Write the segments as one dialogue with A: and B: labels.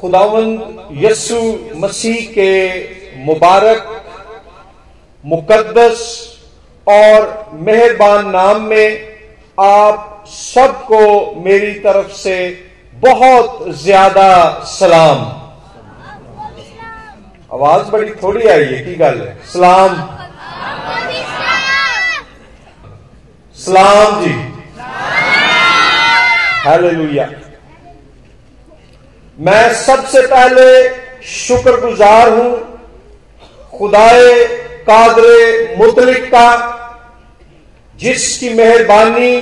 A: खुदावंद यसु मसीह के मुबारक, मुकद्दस और मेहरबान नाम में आप सबको मेरी तरफ़ से बहुत ज़्यादा सलाम। आवाज़ बड़ी थोड़ी आई है की गल सलाम। सलाम जी। हालेलुया। मैं सबसे पहले शुक्रगुजार हूँ खुदाए कादरे मुतलिक का, जिसकी मेहरबानी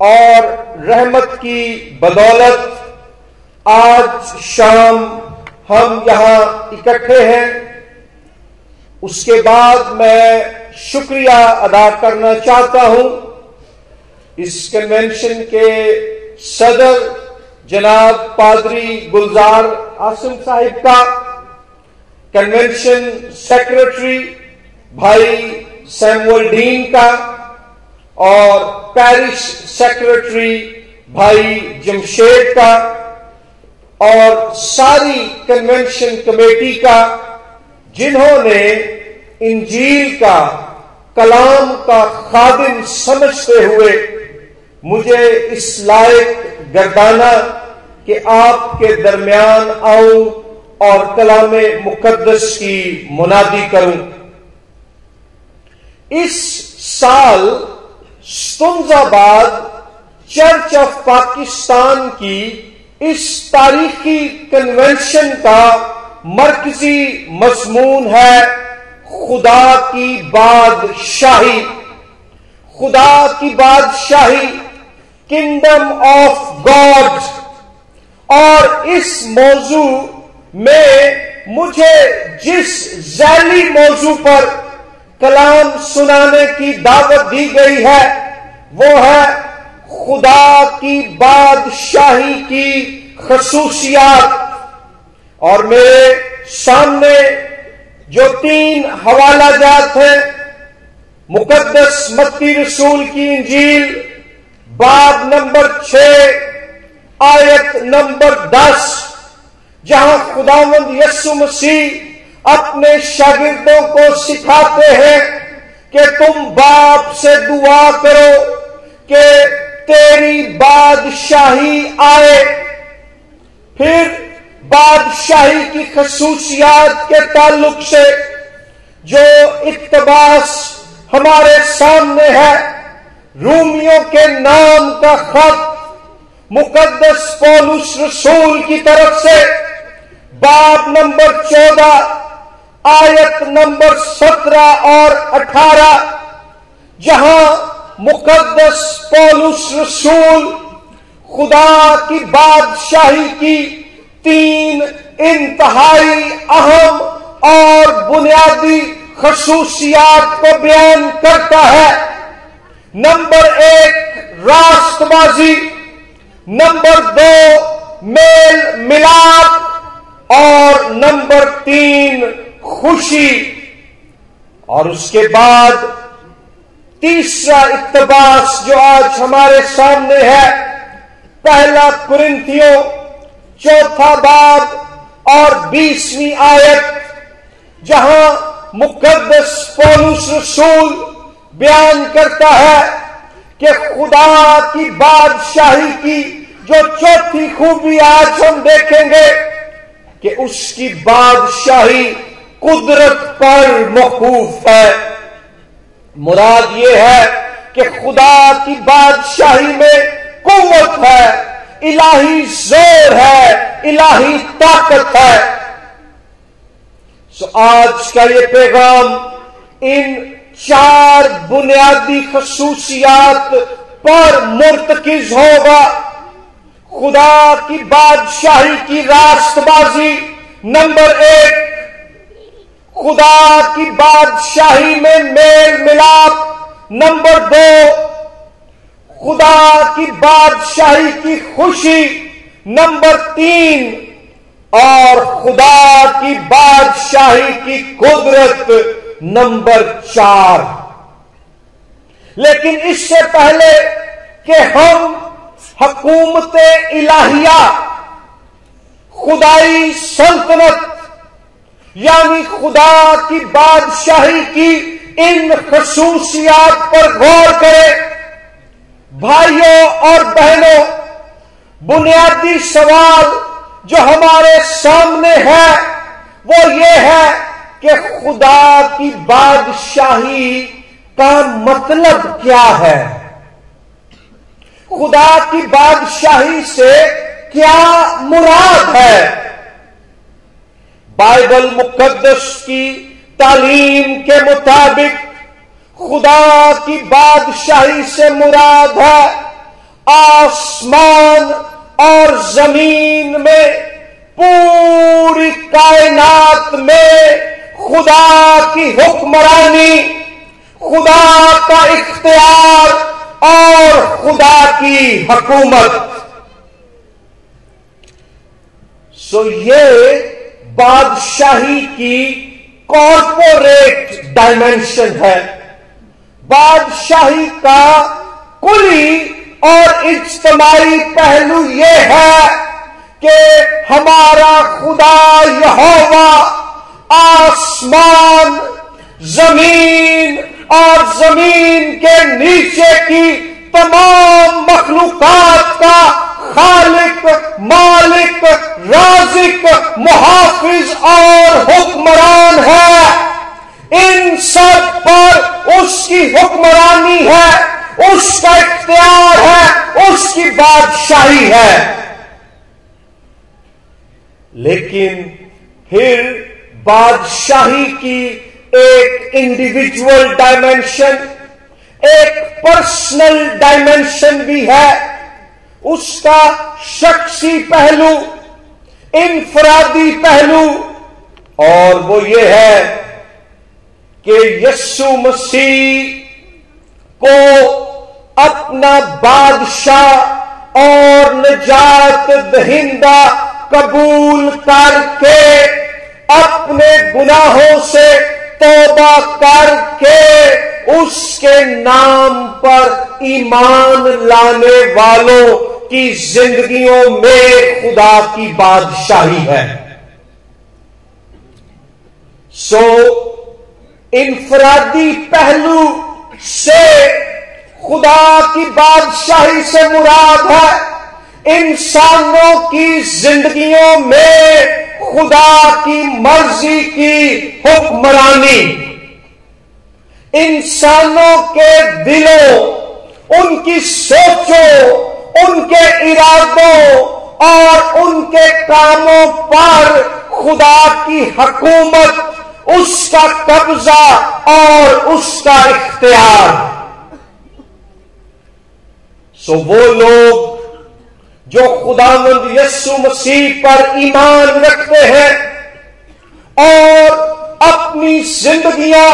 A: और रहमत की बदौलत आज शाम हम यहाँ इकट्ठे हैं। उसके बाद मैं शुक्रिया अदा करना चाहता हूँ। इस कन्वेंशन के सदर जनाब पादरी गुलजार आसिम साहिब का कन्वेंशन सेक्रेटरी भाई सैमुअल डीन का और पैरिश सेक्रेटरी भाई जमशेद का और सारी कन्वेंशन कमेटी का, जिन्होंने इंजील का, कलाम का खादिम समझते हुए मुझे इस लायक गर्दाना कि आपके दरमियान आऊँ और कलाम मुकदस की मुनादी करूँ। इस साल स्तुंजाबाद चर्च ऑफ़ पाकिस्तान की इस तारीखी कन्वेंशन का मरकजी मजमून है खुदा की बादशाही। खुदा की बादशाही किंगडम ऑफ़ गॉड और इस मौजू में मुझे जिस जैली मौजू पर कलाम सुनाने की दावत दी गई है, वो है खुदा की बादशाही की खसूसियात। और मेरे सामने जो तीन हवाला जात हैं, मुकद्दस मत्ती रसूल की इंजील बाब नंबर छ आयत नंबर दस, जहाँ खुदावंद यसु मसीह अपने शागिर्दों को सिखाते हैं कि तुम बाप से दुआ करो कि तेरी बादशाही आए। फिर बादशाही की खसूसियात के ताल्लुक से जो इकतबास हमारे सामने है रूमियों के नाम का खत मुकदस पौलुस रसूल की तरफ़ से बाब नंबर चौदह, आयत नंबर सत्रह और अठारह, जहाँ मुकदस पौलुस रसूल खुदा की बादशाही की तीन इंतहाई अहम और बुनियादी खसूसियात को बयान करता है। नंबर एक राष्ट्रबाजी, नंबर दो मेल मिलाप, और नंबर तीन खुशी। और उसके बाद तीसरा इकतबास जो आज हमारे सामने है, पहला कुरिंथियों चौथा बाब और बीसवीं आयत, जहाँ मुकदस पौलुस रसूल बयान करता है कि खुदा की बादशाही की जो चौथी खूबी आज हम देखेंगे कि उसकी बादशाही कुदरत पर मौकूफ है। मुराद ये है कि खुदा की बादशाही में कुत है, इलाही ज़ोर है, इलाही ताकत है। सो आज का ये पैगाम इन चार बुनियादी खसूसियात पर मुर्तकिज होगा। खुदा की बादशाही की रास्तबाजी। नंबर एक, खुदा की बादशाही में मेल मिलाप। नंबर दो, खुदा की बादशाही की खुशी। नंबर तीन, और खुदा की बादशाही की कुदरत। नंबर चार। लेकिन इससे पहले कि हम हकूमत इलाहिया, खुदाई सल्तनत, यानी खुदा की बादशाही की इन खसूसियात पर गौर करें, भाइयों और बहनों, बुनियादी सवाल जो हमारे सामने है, वो ये है कि खुदा की बादशाही का मतलब क्या है? खुदा की बादशाही से क्या मुराद है? बाइबल मुकद्दस की तालीम के मुताबिक खुदा की बादशाही से मुराद है आसमान और ज़मीन में पूरी कायनात में खुदा की हुक्मरानी, खुदा का इख्तियार और खुदा की हकूमत। सो ये बादशाही की कॉरपोरेट डायमेंशन है। बादशाही का कुली और इज्तमाही पहलू यह है कि हमारा खुदा यहोवा आसमान, ज़मीन और ज़मीन के नीचे की तमाम मखलूकत का खालिक, मालिक, राजिक, मुहाफिज और हुक्मरान है। इन सब पर उसकी हुक्मरानी है, उसका इख्तियार है, उसकी बादशाही है। लेकिन फिर बादशाही की एक इंडिविजुअल डायमेंशन एक पर्सनल डायमेंशन भी है। उसका शख्सी पहलू इनफरादी पहलू, और वो ये है कि यस्सु मसीह को अपना बादशाह और निजात दहिंदा कबूल करके अपने गुनाहों से तोबा करके उसके नाम पर ईमान लाने वालों की जिंदगियों में खुदा की बादशाही है। सो इनफरादी पहलू से खुदा की बादशाही से मुराद है। इंसानों की जिंदगियों में खुदा की मर्ज़ी की हुक्मरानी। इंसानों के दिलों, उनकी सोचों, उनके इरादों और उनके कामों पर खुदा की हकूमत, उसका कब्जा और उसका इख्तियार। सो वो लोग जो खुदामंद यस्सु मसीह पर ईमान रखते हैं और अपनी जिंदगियाँ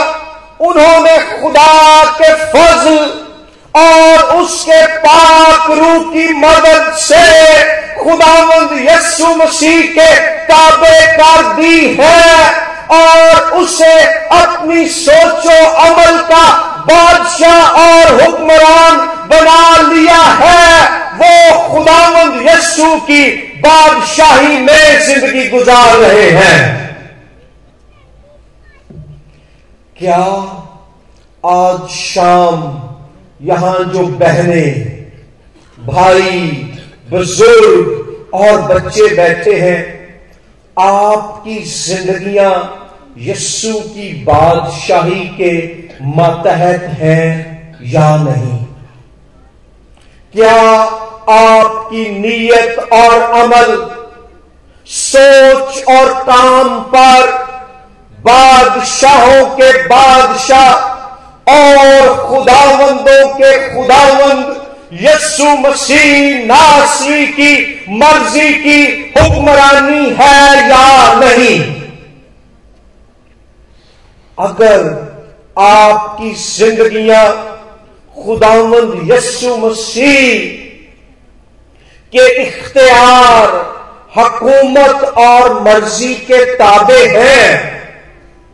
A: उन्होंने खुदा के फजल और उसके पाक रूह की मदद से खुदावंद यस्सु मसीह के ताबे कर दी है और उसे अपनी सोचो अमल का बादशाह और हुक्मरान बना लिया है। वो खुदावंद यस्सु की बादशाही में ज़िंदगी गुजार रहे हैं। क्या आज शाम यहाँ जो बहने, भाई, बुज़ुर्ग और बच्चे बैठे हैं, आपकी जिंदगियाँ यस्सु की बादशाही के मतहत हैं या नहीं? क्या आपकी नीयत और अमल। सोच और काम पर बादशाहों के बादशाह और खुदावंदों के खुदावंद यस्सु मसीह नासरी की मर्ज़ी की हुक्मरानी है या नहीं? अगर आपकी जिंदगियाँ खुदावंद यस्सु मसीह के इख्तियार, हकूमत और मर्ज़ी के ताबे हैं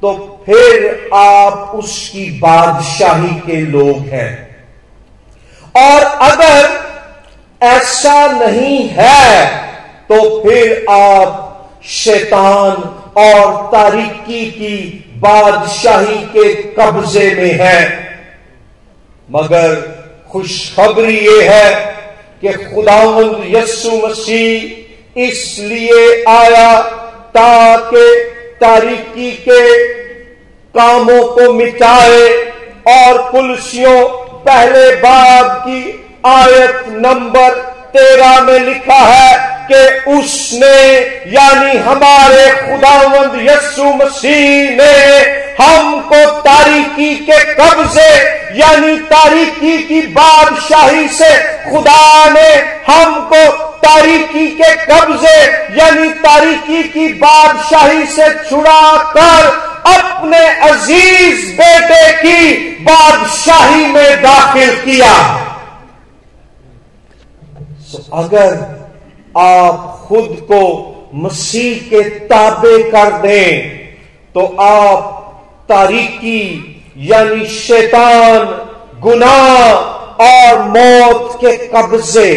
A: तो फिर आप उसकी बादशाही के लोग हैं। और अगर ऐसा नहीं है तो फिर आप शैतान और तारीकी की बादशाही के कब्जे में है। मगर खुशखबरी ये है कि खुदावंद यस्सु मसीह इसलिए आया ताकि तारीकी के कामों को मिटाए और कुलसियों पहले बाब की आयत नंबर तेरह में लिखा है कि उसने, यानी हमारे खुदावंद यस्सु मसीह ने हमको तारीकी के कब्जे, यानी तारीकी की बादशाही से खुदा ने हमको तारीकी के कब्जे, यानी तारीकी की बादशाही से छुड़ा कर अपने अज़ीज़ बेटे की बादशाही में दाखिल किया। अगर आप खुद को मसीह के ताबे कर दें तो आप तारीकी, यानी शैतान, गुनाह और मौत के कब्जे,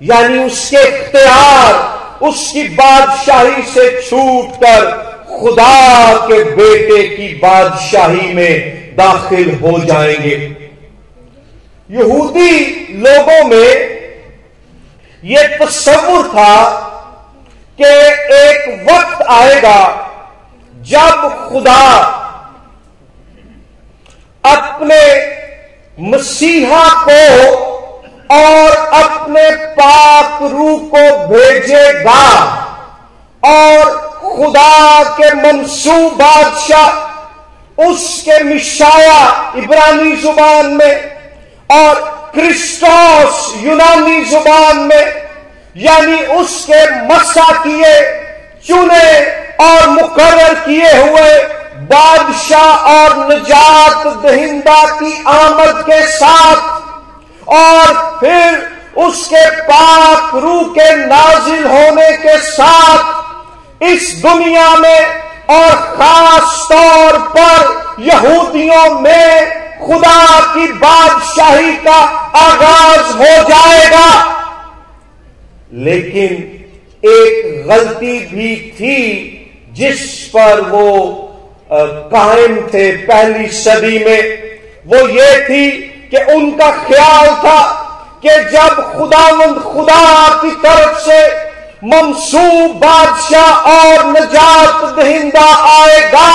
A: यानी उसके इख्तियार, उसकी बादशाही से छूट कर खुदा के बेटे की बादशाही में दाखिल हो जाएँगे। यहूदी लोगों में यह तस्वुर था कि एक वक्त आएगा जब खुदा अपने मसीहा को और अपने पाक रू को भेजेगा और खुदा के मनसूब बादशाह, उसके मिशाया इब्रानी ज़ुबान में और क्रिस्टोस यूनानी ज़ुबान में, यानी उसके मसा किए, चुने और मुकर्र किए हुए बादशाह और निजात दहिंदा की आमद के साथ और फिर उसके पाक रू के नाजिल होने के साथ इस दुनिया में और खास तौर पर यहूदियों में खुदा की बादशाही का आगाज़ हो जाएगा। लेकिन एक गलती भी थी जिस पर वो कायम थे पहली सदी में। वो ये थी कि उनका ख्याल था कि जब खुदावंद खुदा की तरफ़ से मंसूब बादशाह और निजात दहिंदा आएगा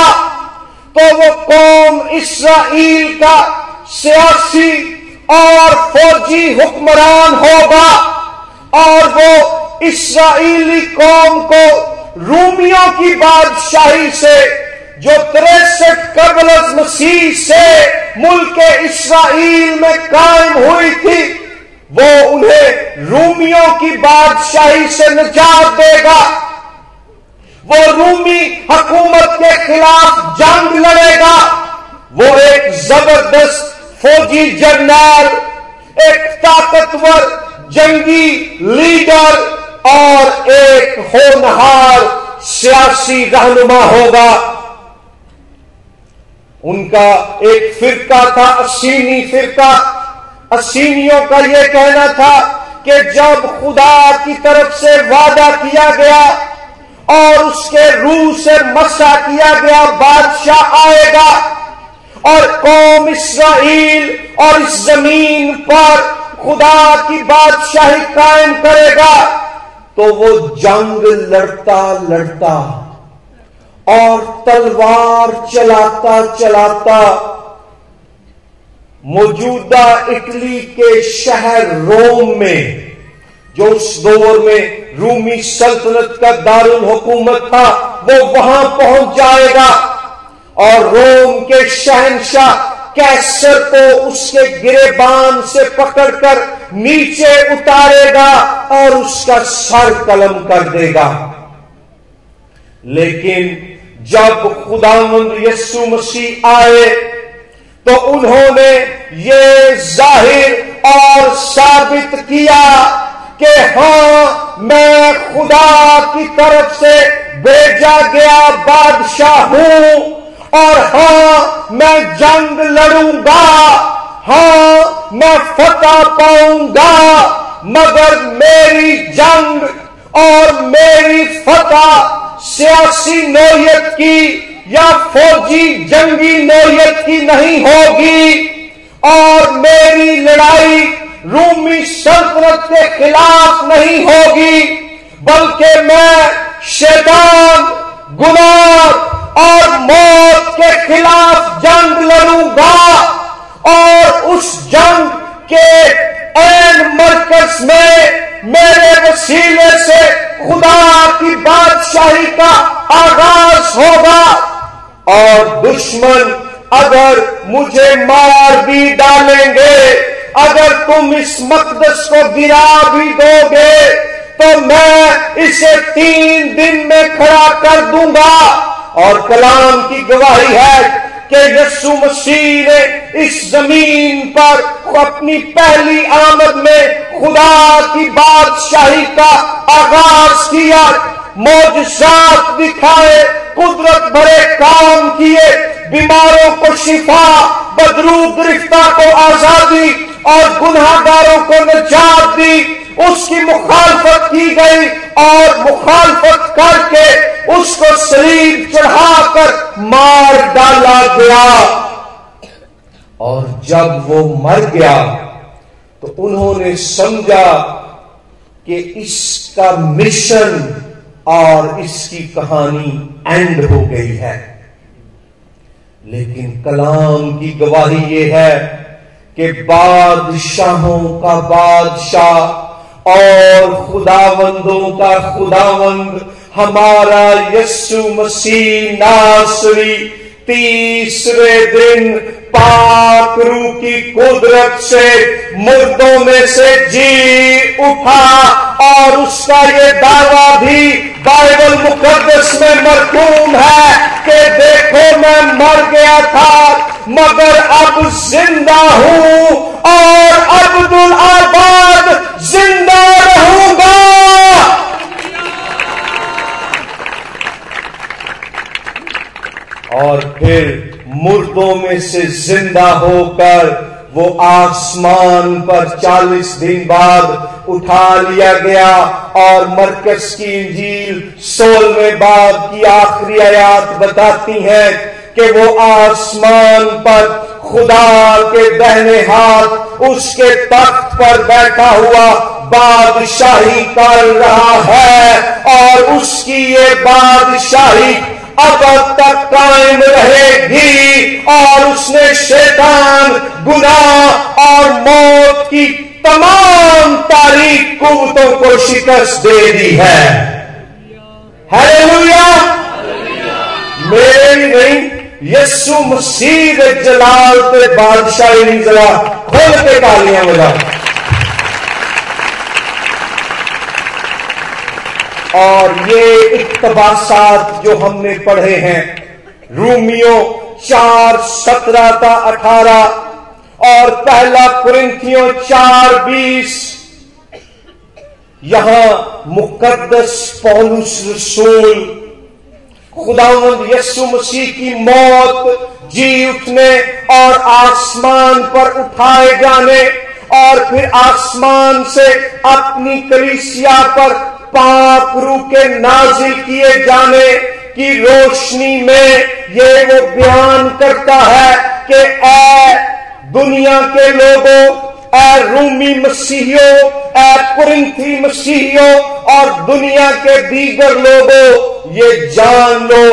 A: तो वो कौम इसराइल का सियासी और फौजी हुक्मरान होगा और वो इसराइली कौम को रूमियों की बादशाही से, जो तिरसठ कबल मसीह से मुल्क इसराइल में कायम हुई थी, वो उन्हें रूमियों की बादशाही से निजात देगा। वो रूमी हुकूमत के खिलाफ जंग लड़ेगा। वो एक ज़बरदस्त फौजी जर्नल एक ताकतवर जंगी लीडर और एक होनहार सियासी रहनुमा होगा। उनका एक फिरका था, असीनी फिरका। असीनियों का यह कहना था कि जब खुदा की तरफ़ से वादा किया गया और उसके रूह से मसा किया गया बादशाह आएगा। और कौम इसराइल और इस ज़मीन पर खुदा की बादशाही कायम करेगा। तो वो जंग लड़ता लड़ता और तलवार चलाता चलाता मौजूदा इटली के शहर रोम में जो उस दौर में रूमी सल्तनत का दारुल हुकूमत था, वो वहाँ पहुँच जाएगा। और रोम के शहनशाह कैसर को उसके गिरेबान से पकड़कर नीचे उतारेगा और उसका सर कलम कर देगा। लेकिन जब खुदावंद यस्सु मसीह आए तो उन्होंने ये ज़ाहिर और साबित किया कि हाँ, मैं खुदा की तरफ़ से भेजा गया बादशाह हूँ और हाँ, मैं जंग लड़ूँगा। हाँ, मैं फतह पाऊँगा, मगर मेरी जंग और मेरी फतह सियासी नोयत की या फौजी जंगी नोयत की नहीं होगी और मेरी लड़ाई रूमी सल्तनत के खिलाफ नहीं होगी, बल्कि मैं शैतान, गुनाह और मौत के खिलाफ जंग लड़ूँगा और उस जंग के एन मरकज में मेरे वसीले से खुदा की बादशाही का आगाज़ होगा। और दुश्मन अगर मुझे मार भी डालेंगे अगर तुम इस मकदस को गिरा भी दोगे तो मैं इसे तीन दिन में खड़ा कर दूँगा। और कलाम की गवाही है कि यस्सु मसीह ने इस ज़मीन पर अपनी पहली आमद में खुदा की बादशाही का आगाज़ किया। मौजात दिखाए, कुदरत भरे काम किए, बीमारों को शिफा, बदरू गिरफ्ता को आज़ादी और गुनाहगारों को नजात दी। उसकी मुखालफत की गई और मुखालफत करके उसको शरीर चढ़ाकर मार डाला गया। और जब वो मर गया तो उन्होंने समझा कि इसका मिशन और इसकी कहानी एंड हो गई है। लेकिन कलाम की गवाही यह है कि बादशाहों का बादशाह और खुदावंदों का खुदावंद हमारा यस्सु मसीह नासरी तीसरे दिन पाकरू की कुदरत से मुर्दों में से जी उठा और उसका ये दावा भी बाइबल मुकदस में मरकूम है कि देखो मैं मर गया था, मगर अब ज़िंदा हूँ और अब्दुल आबाद ज़िंदा रहूँगा और फिर मुर्दों में से ज़िंदा होकर वो आसमान पर चालीस दिन बाद उठा लिया गया और मरकज की इंजील सोलवे बाब की आखिरी आयात बताती है कि वो आसमान पर खुदा के दहने हाथ उसके तख्त पर बैठा हुआ बादशाही कर रहा है और उसकी ये बादशाही अब तक कायम रहेगी और उसने शैतान गुना और मौत की तमाम तारीख कुतों को शिकस्त दे दी है। हालेलुया। मेरी नहीं यस्सु मसीह जलाल पे बादशाही जला खोल के तालियाँ बजा और ये इकतबासात जो हमने पढ़े हैं, रूमियो चार, सत्रह का अठारह, और पहला कुरिंथियों चार, बीस। यहाँ मुकद्दस पौलुस रसूल, खुदावंद यस्सु मसीह की मौत जी उठने और आसमान पर उठाए जाने, और फिर आसमान से अपनी कलिसिया पर पाप रू के नाजिल किए जाने की रोशनी में ये वो बयान करता है कि ए दुनिया के लोगों ए रूमी मसीहियों ए कुरिंथी मसीहियों और दुनिया के दीगर लोगों, ये जान लो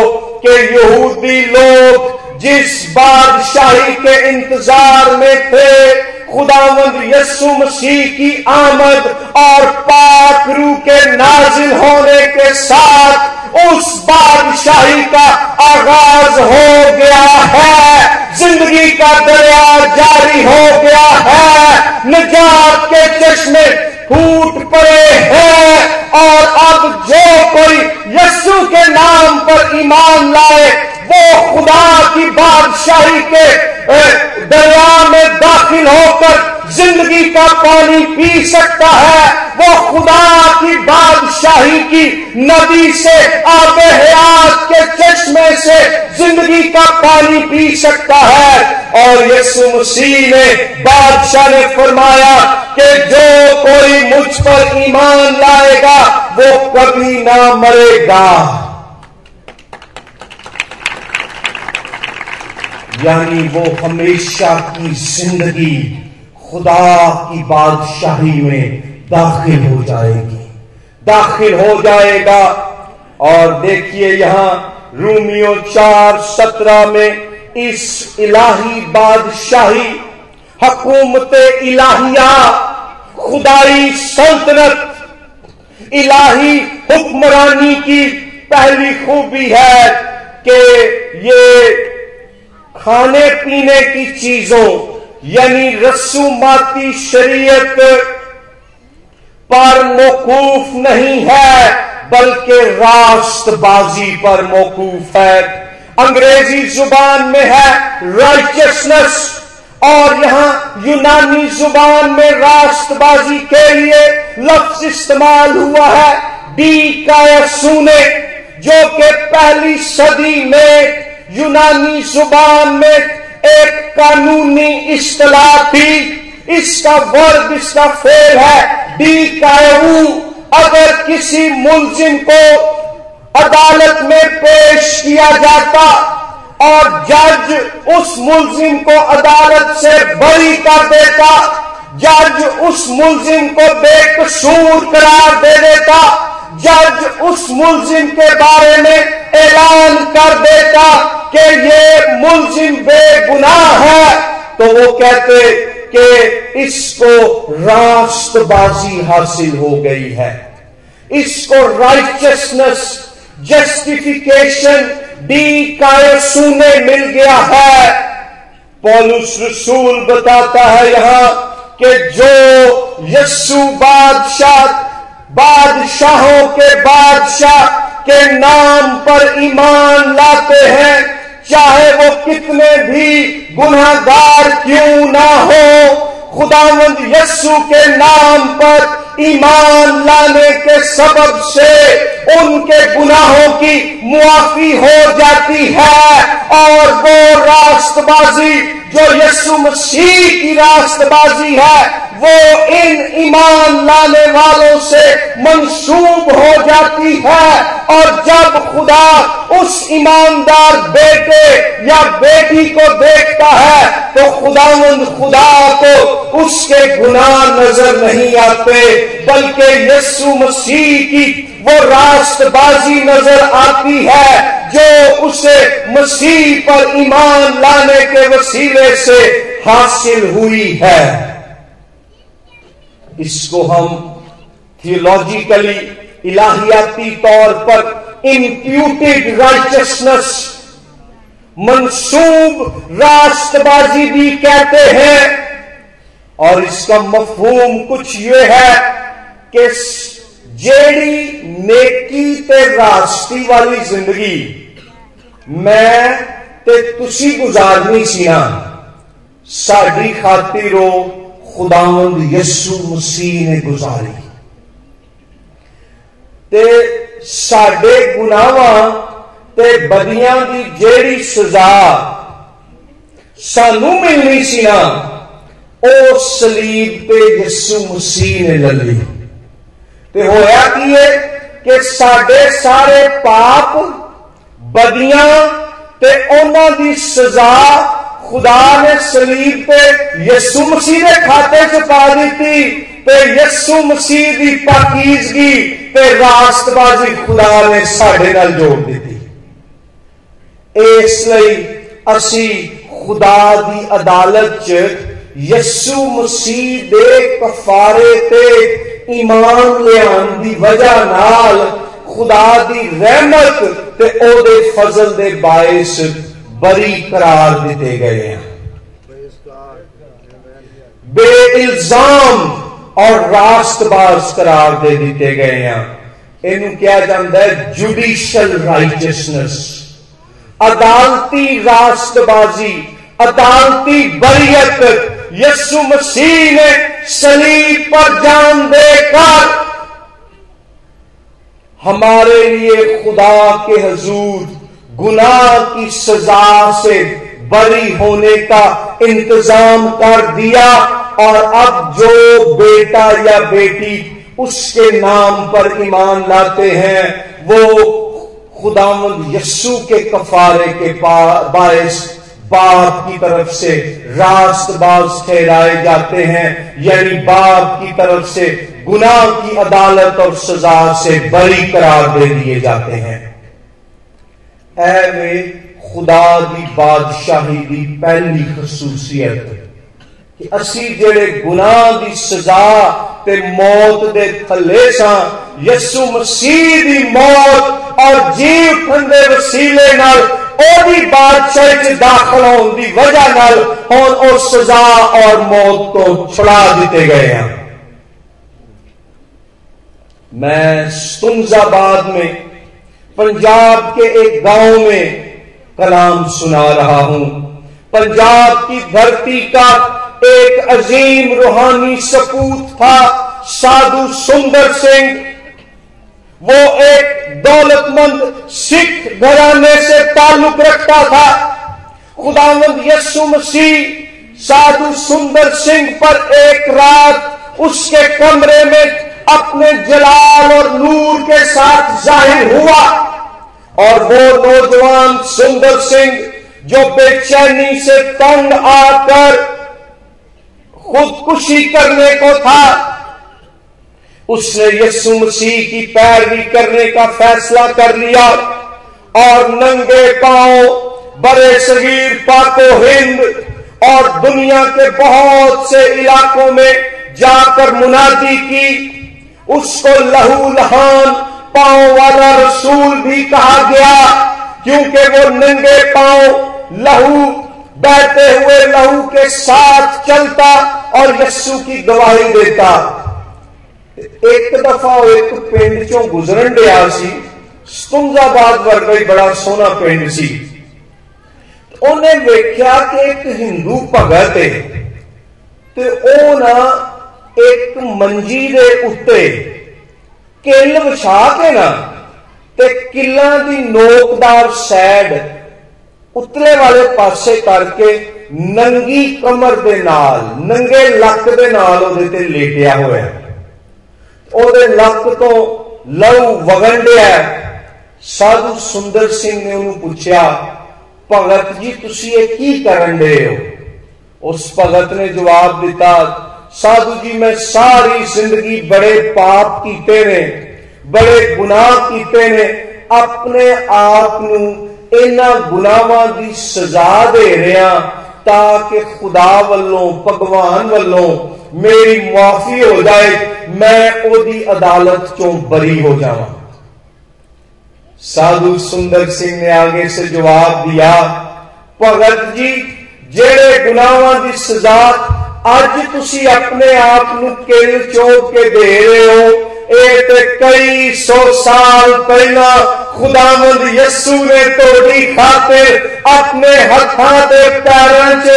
A: कि यहूदी लोग जिस बादशाही के इंतज़ार में थे खुदावंद यस्सु मसीह की आमद और पाक रू के नाजिल होने के साथ उस बादशाही का आगाज़ हो गया है। ज़िंदगी का दरिया जारी हो गया है। निजात के चश्मे फूट पड़े हैं और अब जो कोई यस्सु के नाम पर ईमान लाए, वो खुदा की बादशाही के दरिया में दाखिल होकर ज़िंदगी का पानी पी सकता है। वो खुदा की बादशाही की नदी से आबे हयात के चश्मे से ज़िंदगी का पानी पी सकता है। और यीशु मसीह ने बादशाह ने फरमाया कि जो कोई मुझ पर ईमान लाएगा, वो कभी ना मरेगा। यानी वो हमेशा की ज़िंदगी खुदा की बादशाही में दाखिल हो जाएगी। दाखिल हो जाएगा। और देखिए यहाँ रूमियो चार सत्रह में इस इलाही बादशाही हकूमत इलाहिया खुदाई सल्तनत इलाही हुक्मरानी की पहली खूबी है कि ये खाने पीने की चीज़ों, यानी रसूमाती शरीयत, पर मौकूफ नहीं है, बल्कि राष्ट्रबाजी पर मौकूफ है। अंग्रेज़ी ज़ुबान में है राइचियसनेस और यहाँ यूनानी ज़ुबान में राष्ट्रबाजी के लिए लफ्ज इस्तेमाल हुआ है, डी कायसूने जो कि पहली सदी में यूनानी ज़ुबान में एक कानूनी इस्तलाह थी। इसका वर्ग, इसका फेल है। डी कायू अगर किसी मुलजिम को अदालत में पेश किया जाता और जज उस मुलजिम को अदालत से बरी कर देता, जज उस मुलजिम को बेकसूर करार दे देता जज उस मुलजिम के बारे में ऐलान कर देता कि ये मुलजिम बेगुनाह है। तो वो कहते कि इसको राष्ट्रबाजी हासिल हो गई है। इसको राइचियसनेस जस्टिफिकेशन डी कायसूने मिल गया है। पॉलुस रसूल बताता है यहाँ कि जो यस्सु बादशाह बादशाहों के बादशाह के नाम पर ईमान लाते हैं। चाहे वो कितने भी गुनाहगार क्यों ना हो, खुदावंद यस्सु के नाम पर ईमान लाने के सबब से उनके गुनाहों की मुआफी हो जाती है। और वो रास्तबाजी, जो यस्सु मसीह की रास्तबाजी है, वो इन ईमान लाने वालों से मंसूब हो जाती है। और जब खुदा उस ईमानदार बेटे या बेटी को देखता है तो खुदावंद खुदा को उसके गुनाह नज़र नहीं आते, बल्कि यस्सु मसीह की वो राष्ट्रबाजी नज़र आती है, जो उसे मसीह पर ईमान लाने के वसीले से हासिल हुई है। इसको हम थियोलॉजिकली इलाहियाती तौर पर इंप्यूटेड राइचसनेस मंसूब राष्ट्रबाजी भी कहते हैं। और इसका मफहूम कुछ ये है कि जेड़ी नेकी ते राष्ट्री वाली ज़िंदगी। मैं ते तुसी गुजारनी सी ना साड़ी खातिरों खुदावंद यसु मसीह ने गुजारी। ते साडे गुनावा, ते बदियाँ की जेड़ी सजा सानू मिलनी सी ना ओ सलीब पे यसु मसीह ने लली ते होया की है कि साडे सारे पाप बदियाँ ते ओना दी सजा खुदा ने सलीब पे यसु मसीह ने खाते च पा दी ते यसु मसीह की पाकीजगी ते राष्ट्रबाजी खुदा ने साढ़े नाल जोड़ दी इसलिए असी खुदा की अदालत च यसु मसीह दे कफारे ते ईमान लियान की वजह नाल, खुदा की रहमत फजल दे बायस बरी करार दिते गए हैं। बे इल्ज़ाम और रास्तबाज करार दे दिते गए हैं। इन क्या जाता है जुडिशल राइटियसनेस अदालती रास्तबाजी, अदालती बरीयत यसु मसीह ने सलीब पर जान देकर हमारे लिए खुदा के हजूर, गुनाह की सजा से बरी होने का इंतज़ाम कर दिया और अब जो बेटा या बेटी उसके नाम पर ईमान लाते हैं, वो खुदामंद यस्सु के कफारे के बायस बाप की तरफ़ से रास्तबाज ठहराए जाते हैं। यानी बाप की तरफ़ से गुनाह की अदालत और सजा से बरी करार दे दिए जाते हैं। वे खुदा की बादशाही की पहली खसूसियत कि असी जेड़े गुनाह की सजा ते मौत दे थले सा यसु मसीह की मौत और जीव ठंडे वसीले नाल ओदी बादशाही होने की वजह सजा और मौत छुड़ा दिते गए हैं। मैं में, पंजाब के एक गाँव में कलाम सुना रहा हूँ। पंजाब की धरती का एक अजीम रूहानी सपूत था, साधु सुंदर सिंह। वो एक दौलतमंद सिख घराने से ताल्लुक रखता था। खुदावंद यसु मसीह साधु सुंदर सिंह पर एक रात उसके कमरे में अपने जलाल और नूर के साथ ज़ाहिर हुआ और वो नौजवान सुंदर सिंह जो बेचैनी से तंग आकर खुदकुशी करने को था उसने यीशु मसीह की पैरवी करने का फैसला कर लिया और नंगे पाँव, बड़े शरीर, पाको हिंद और दुनिया के बहुत से इलाकों में जाकर मुनादी की। उसको लहू लहान पाँव वाला रसूल भी कहा गया, क्योंकि वो नंगे पाँव लहू, बहते हुए लहू के साथ चलता और यस्सु की गवाही देता। एक दफ़ा एक पिंड चो गुजरन दिया सी स्तुंजाबाद वर्ग ही बड़ा सोना पिंड सी उन्हें वेख्या कि एक हिंदू भगत है ते ओ ना एक मंजी दे उत्ते किल विछा के ना ते किलों की नोकदार सैड उतले वाले पासे करके नंगी कमर दे नाल नंगे लक दे नाल ओदे लेटिया हुआ ओदे लक तो लहू वगन दिया साधु सुंदर सिंह ने उन्होंने पूछा भगत जी तुम ये की करन दे हो उस भगत ने जवाब दिता साधु जी मैं सारी ज़िंदगी बड़े पाप किए ने बड़े गुनाह किए ने अपने आप इन्हों गुनाहों की सजा दे रहा ताकि खुदा वालों भगवान वालों मेरी मुआफी हो जाए, मैं ओदी अदालत चो बरी हो जावा। साधु सुंदर सिंह ने आगे से जवाब दिया, भगत जी, जेड़े गुनाहों की सजा अज तुम अपने आप किल चोक के दे रहे हो कई सौ साल पहला खुदामंद यस्सु ने तोड़ी खातिर अपने हथा के पैरों से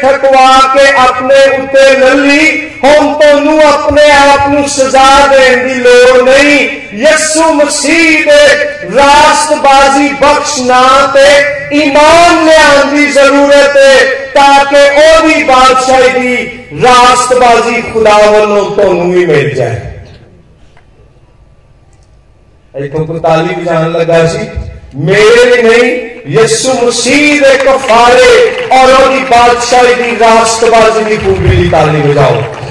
A: ठकवा के अपने उत्ते लली हम तो अपने आप न सजा देने की लड़ नहीं। यस्सु मसीह दे रास्तबाजी बख्शना ते ईमान लिया की ज़रूरत है ताकि ओदी बादशाही की रास्तबाजी खुदा वालों तो मिल जाए। को ताली बजान लगा मेरे नहीं यसु मसीह दे कफारे, और बादशाही की रास्तबाजी की पूरी ताली बजाओ